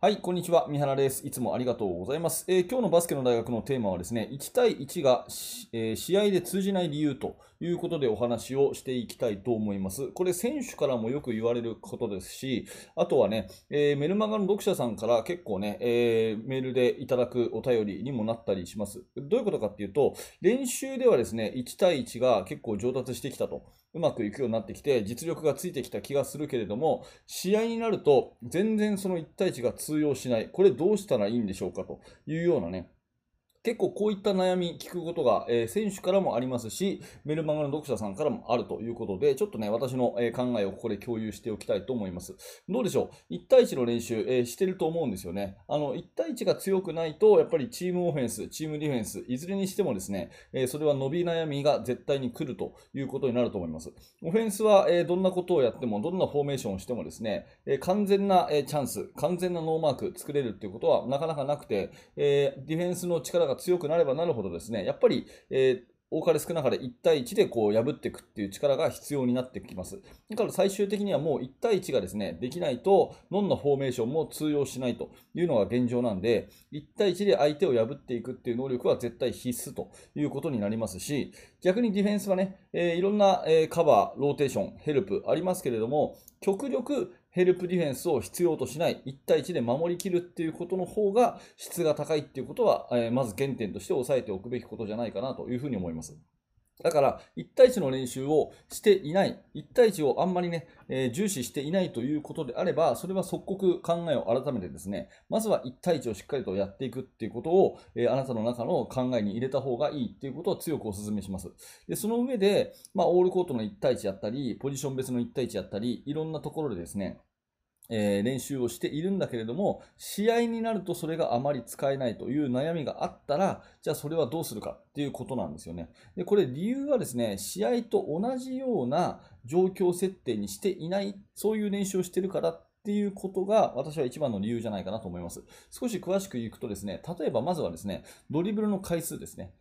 はい、こんにちは。三原です。いつもありがとうございます。えー今日のバスケの大学のテーマはですね、1対1が、えー試合で通じない理由ということでお話をしていきたいと思います。これ選手からもよく言われることですし、あとはね、えーメルマガの読者さんから結構ね、えメールでいただくお便りにもなったりします。どういうことかっていうと、練習ではですね、1対1が結構上達してきたと。うまくいくようになってきて、実力がついてきた気がするけれども、試合になると全然その1対1が通用しない。これどうしたらいいんでしょうかというようなね、結構こういった悩み聞くことが、えー選手からもありますし、メルマガの読者さんからもあるということで、ちょっとね、私の、えー考えをここで共有しておきたいと思います。どうでしょう ?1 対1の練習、えーしてると思うんですよね。あの、1対1が強くないと、やっぱりチームオフェンス、チームディフェンス、いずれにしてもですね、えーそれは伸び悩みが絶対に来るということになると思います。オフェンスは、えーどんなことをやっても、どんなフォーメーションをしてもですね、えー完全な、えーチャンス、完全なノーマーク作れるっていうことはなかなかなくて、えーディフェンスの力がが強くなればなるほどですね、やっぱり、えー多かれ少なかれ1対1でこう破っていくっていう力が必要になってきます。だから最終的にはもう1対1がですね、できないと、どんなフォーメーションも通用しないというのが現状なんで、1対1で相手を破っていくっていう能力は絶対必須ということになりますし、逆にディフェンスはね、えーいろんな、えーカバー、ローテーション、ヘルプありますけれども、極力ヘルプディフェンスを必要としない、1対1で守りきるっていうことの方が質が高いっていうことは、えまず原点として押さえておくべきことじゃないかなというふうに思います。だから、1対1の練習をしていない、1対1をあんまりね、えー重視していないということであれば、それは即刻考えを改めてですね、まずは1対1をしっかりとやっていくっていうことを、えーあなたの中の考えに入れた方がいいっていうことを強くお勧めします。で、その上で、まあ、オールコートの1対1やったり、ポジション別の1対1やったり、いろんなところでですね、えー練習をしているんだけれども、試合になるとそれがあまり使えないという悩みがあったら、じゃあそれはどうするかっていうことなんですよね。で、これ理由はですね、試合と同じような状況設定にしていない、そういう練習をしているからっていうことが私は一番の理由じゃないかなと思います。少し詳しく言うとですね、例えばまずはですね、ドリブルの回数ですね。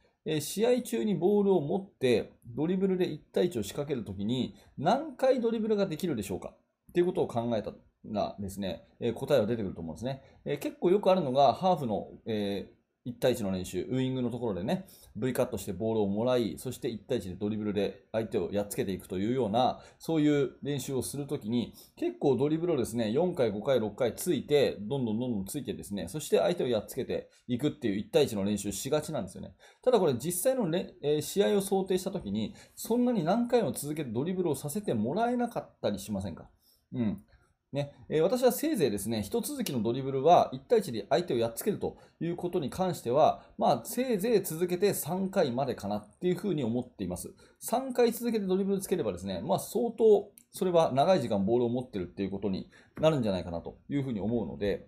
試合中にボールを持ってドリブルで1対1を仕掛けるときに何回ドリブルができるでしょうかっていうことを考えたらですね、えー答えは出てくると思うんですね。えー結構よくあるのがハーフの、えー1対1の練習、ウイングのところでね、V カットしてボールをもらい、そして1対1でドリブルで相手をやっつけていくというような、そういう練習をするときに、結構ドリブルをですね、4回、5回、6回ついて、どんどんどんどんついてですね、そして相手をやっつけていくっていう1対1の練習しがちなんですよね。ただこれ実際のれ、え試合を想定したときに、そんなに何回も続けてドリブルをさせてもらえなかったりしませんか？うん。ねえ私はせいぜいですね、一続きのドリブルは1対1で相手をやっつけるということに関しては、まあ、せいぜい続けて3回までかなっていうふうに思っています。3回続けてドリブルつければですね、まあ、相当それは長い時間ボールを持ってるっていうことになるんじゃないかなというふうに思うので、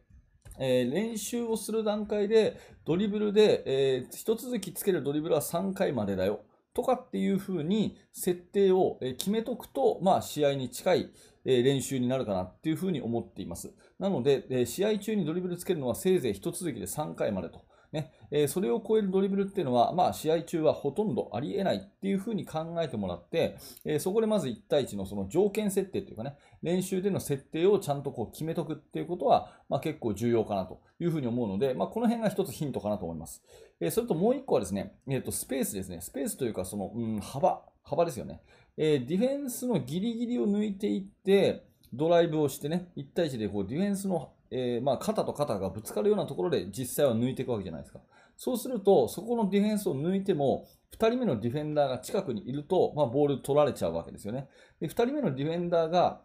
えー練習をする段階でドリブルで、えー一続きつけるドリブルは3回までだよとかっていうふうに設定をえ決めとくと、まあ、試合に近いえ練習になるかなっていうふうに思っています。なので、え試合中にドリブルつけるのはせいぜい一続きで3回までと。ねえーそれを超えるドリブルっていうのは、まあ、試合中はほとんどありえないっていうふうに考えてもらって、えーそこでまず1対1のその条件設定というかね、練習での設定をちゃんとこう決めとくっていうことは、まあ、結構重要かなというふうに思うので、まあ、この辺が一つヒントかなと思います。えーそれともう一個はですね、えーとスペースですね。スペースというか、その、うん、幅、幅ですよね。えーディフェンスのギリギリを抜いていって、ドライブをしてね、1対1でこうディフェンスの、えーまあ、肩と肩がぶつかるようなところで実際は抜いていくわけじゃないですか。そうすると、そこのディフェンスを抜いても、2人目のディフェンダーが近くにいると、まあ、ボール取られちゃうわけですよね。で、2人目のディフェンダーが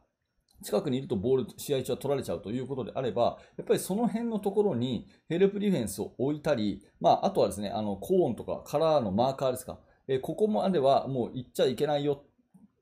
近くにいるとボール、試合中は取られちゃうということであれば、やっぱりその辺のところにヘルプディフェンスを置いたり、まあ、あとはですね、あの、コーンとかカラーのマーカーですか。えーここまではもう行っちゃいけないよ。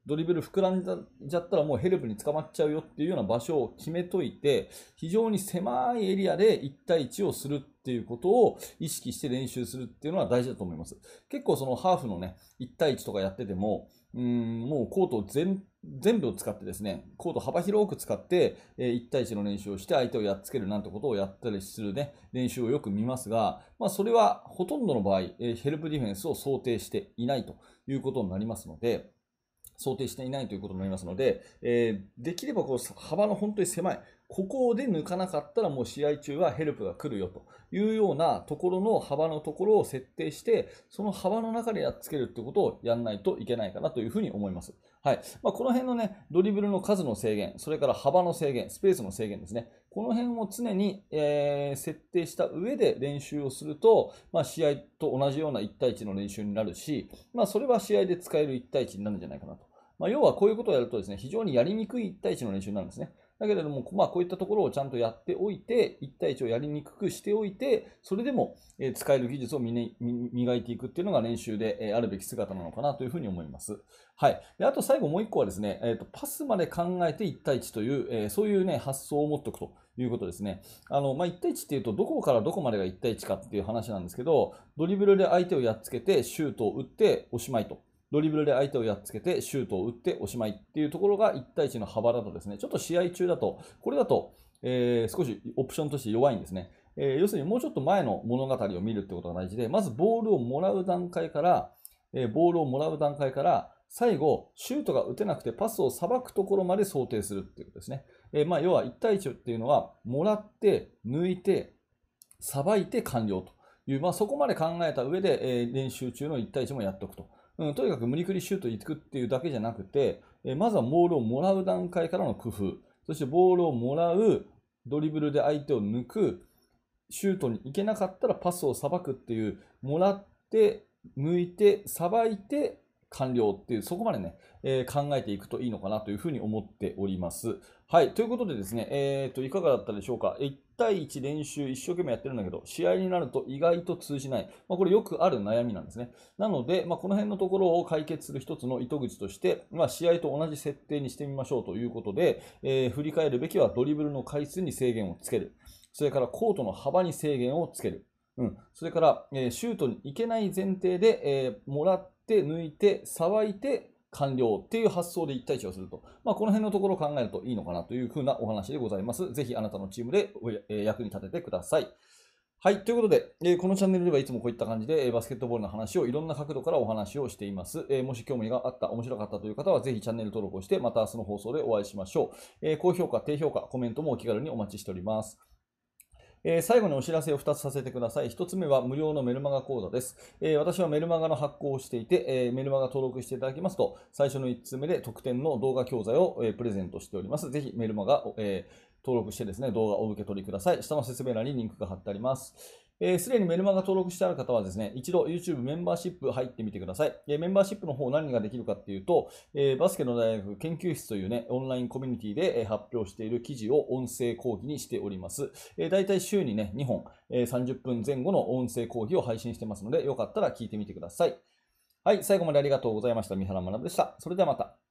ドリブル膨らんじゃったらもうヘルプに捕まっちゃうよっていうような場所を決めといて、非常に狭いエリアで1対1をするっていうことを意識して練習するっていうのは大事だと思います。結構そのハーフのね、1対1とかやってても、うんもうコートを全全部を使ってですね、コート幅広く使って、え1対1の練習をして相手をやっつけるなんてことをやったりするね、練習をよく見ますが、まあそれはほとんどの場合、えヘルプディフェンスを想定していないということになりますので、想定していないということになりますので、えーできればこう幅の本当に狭い、ここで抜かなかったらもう試合中はヘルプが来るよというようなところの幅のところを設定して、その幅の中でやっつけるってことをやんないといけないかなというふうに思います。はい。まあ、この辺のね、ドリブルの数の制限、それから幅の制限、スペースの制限ですね。この辺を常に、えー、設定した上で練習をすると、まあ、試合と同じような1対1の練習になるし、まあ、それは試合で使える1対1になるんじゃないかなと。まあ、要はこういうことをやるとですね、非常にやりにくい1対1の練習になるんですね。だけれども、まあ、こういったところをちゃんとやっておいて、1対1をやりにくくしておいて、それでも使える技術を磨いていくっていうのが練習であるべき姿なのかなというふうに思います。はい。であと最後もう1個はですね、えーと、パスまで考えて1対1という、えー、そういうね、発想を持っておくということですね。あの、まあ、1対1っていうと、どこからどこまでが1対1かっていう話なんですけど、ドリブルで相手をやっつけて、シュートを打っておしまいと。ドリブルで相手をやっつけて、シュートを打っておしまいっていうところが1対1の幅だとですね、ちょっと試合中だと、これだと、えー、少しオプションとして弱いんですね。えー、要するにもうちょっと前の物語を見るってことが大事で、まずボールをもらう段階から、えー、ボールをもらう段階から、最後、シュートが打てなくてパスをさばくところまで想定するっていうことですね。え、まあ、要は1対1っていうのは、もらって、抜いて、さばいて完了という、まあ、そこまで考えた上で、えー、練習中の1対1もやっておくと。うん、とにかく無理くりシュートに行くっていうだけじゃなくて、えまずはボールをもらう段階からの工夫、そしてボールをもらう、ドリブルで相手を抜く、シュートに行けなかったらパスをさばくっていう、もらって、抜いて、さばいて、完了っていう、そこまでね、えー、考えていくといいのかなというふうに思っております。はい。ということでですね、えー、と、いかがだったでしょうか？対1練習一生懸命やってるんだけど、試合になると意外と通じない。まあ、これよくある悩みなんですね。なので、まあ、この辺のところを解決する一つの糸口として、まあ、試合と同じ設定にしてみましょうということで、えー、振り返るべきはドリブルの回数に制限をつける。それからコートの幅に制限をつける。うん、それから、えー、シュートに行けない前提で、えー、もらって、抜いて、さばいて、完了っていう発想で1対1をすると。まあ、この辺のところを考えるといいのかなというふうなお話でございます。ぜひあなたのチームで役に立ててください。はい。ということで、えこのチャンネルではいつもこういった感じで、えバスケットボールの話をいろんな角度からお話をしています。えもし興味があった、面白かったという方は、ぜひチャンネル登録をして、また明日の放送でお会いしましょう。え高評価、低評価、コメントもお気軽にお待ちしております。えー、最後にお知らせを2つさせてください。1つ目は無料のメルマガ講座です。えー、私はメルマガの発行をしていて、えー、メルマガ登録していただきますと、最初の1つ目で特典の動画教材を、えプレゼントしております。ぜひメルマガ、え登録してですね、動画をお受け取りください。下の説明欄にリンクが貼ってあります。す、えー、で、にメルマガ登録してある方はですね、一度 YouTube メンバーシップ入ってみてください。えー、メンバーシップの方何ができるかっていうと、えー、バスケの大学研究室というね、オンラインコミュニティで発表している記事を音声講義にしております。えー、大体週にね、2本、え、30分前後の音声講義を配信してますので、よかったら聞いてみてください。はい、最後までありがとうございました。三原学でした。それではまた。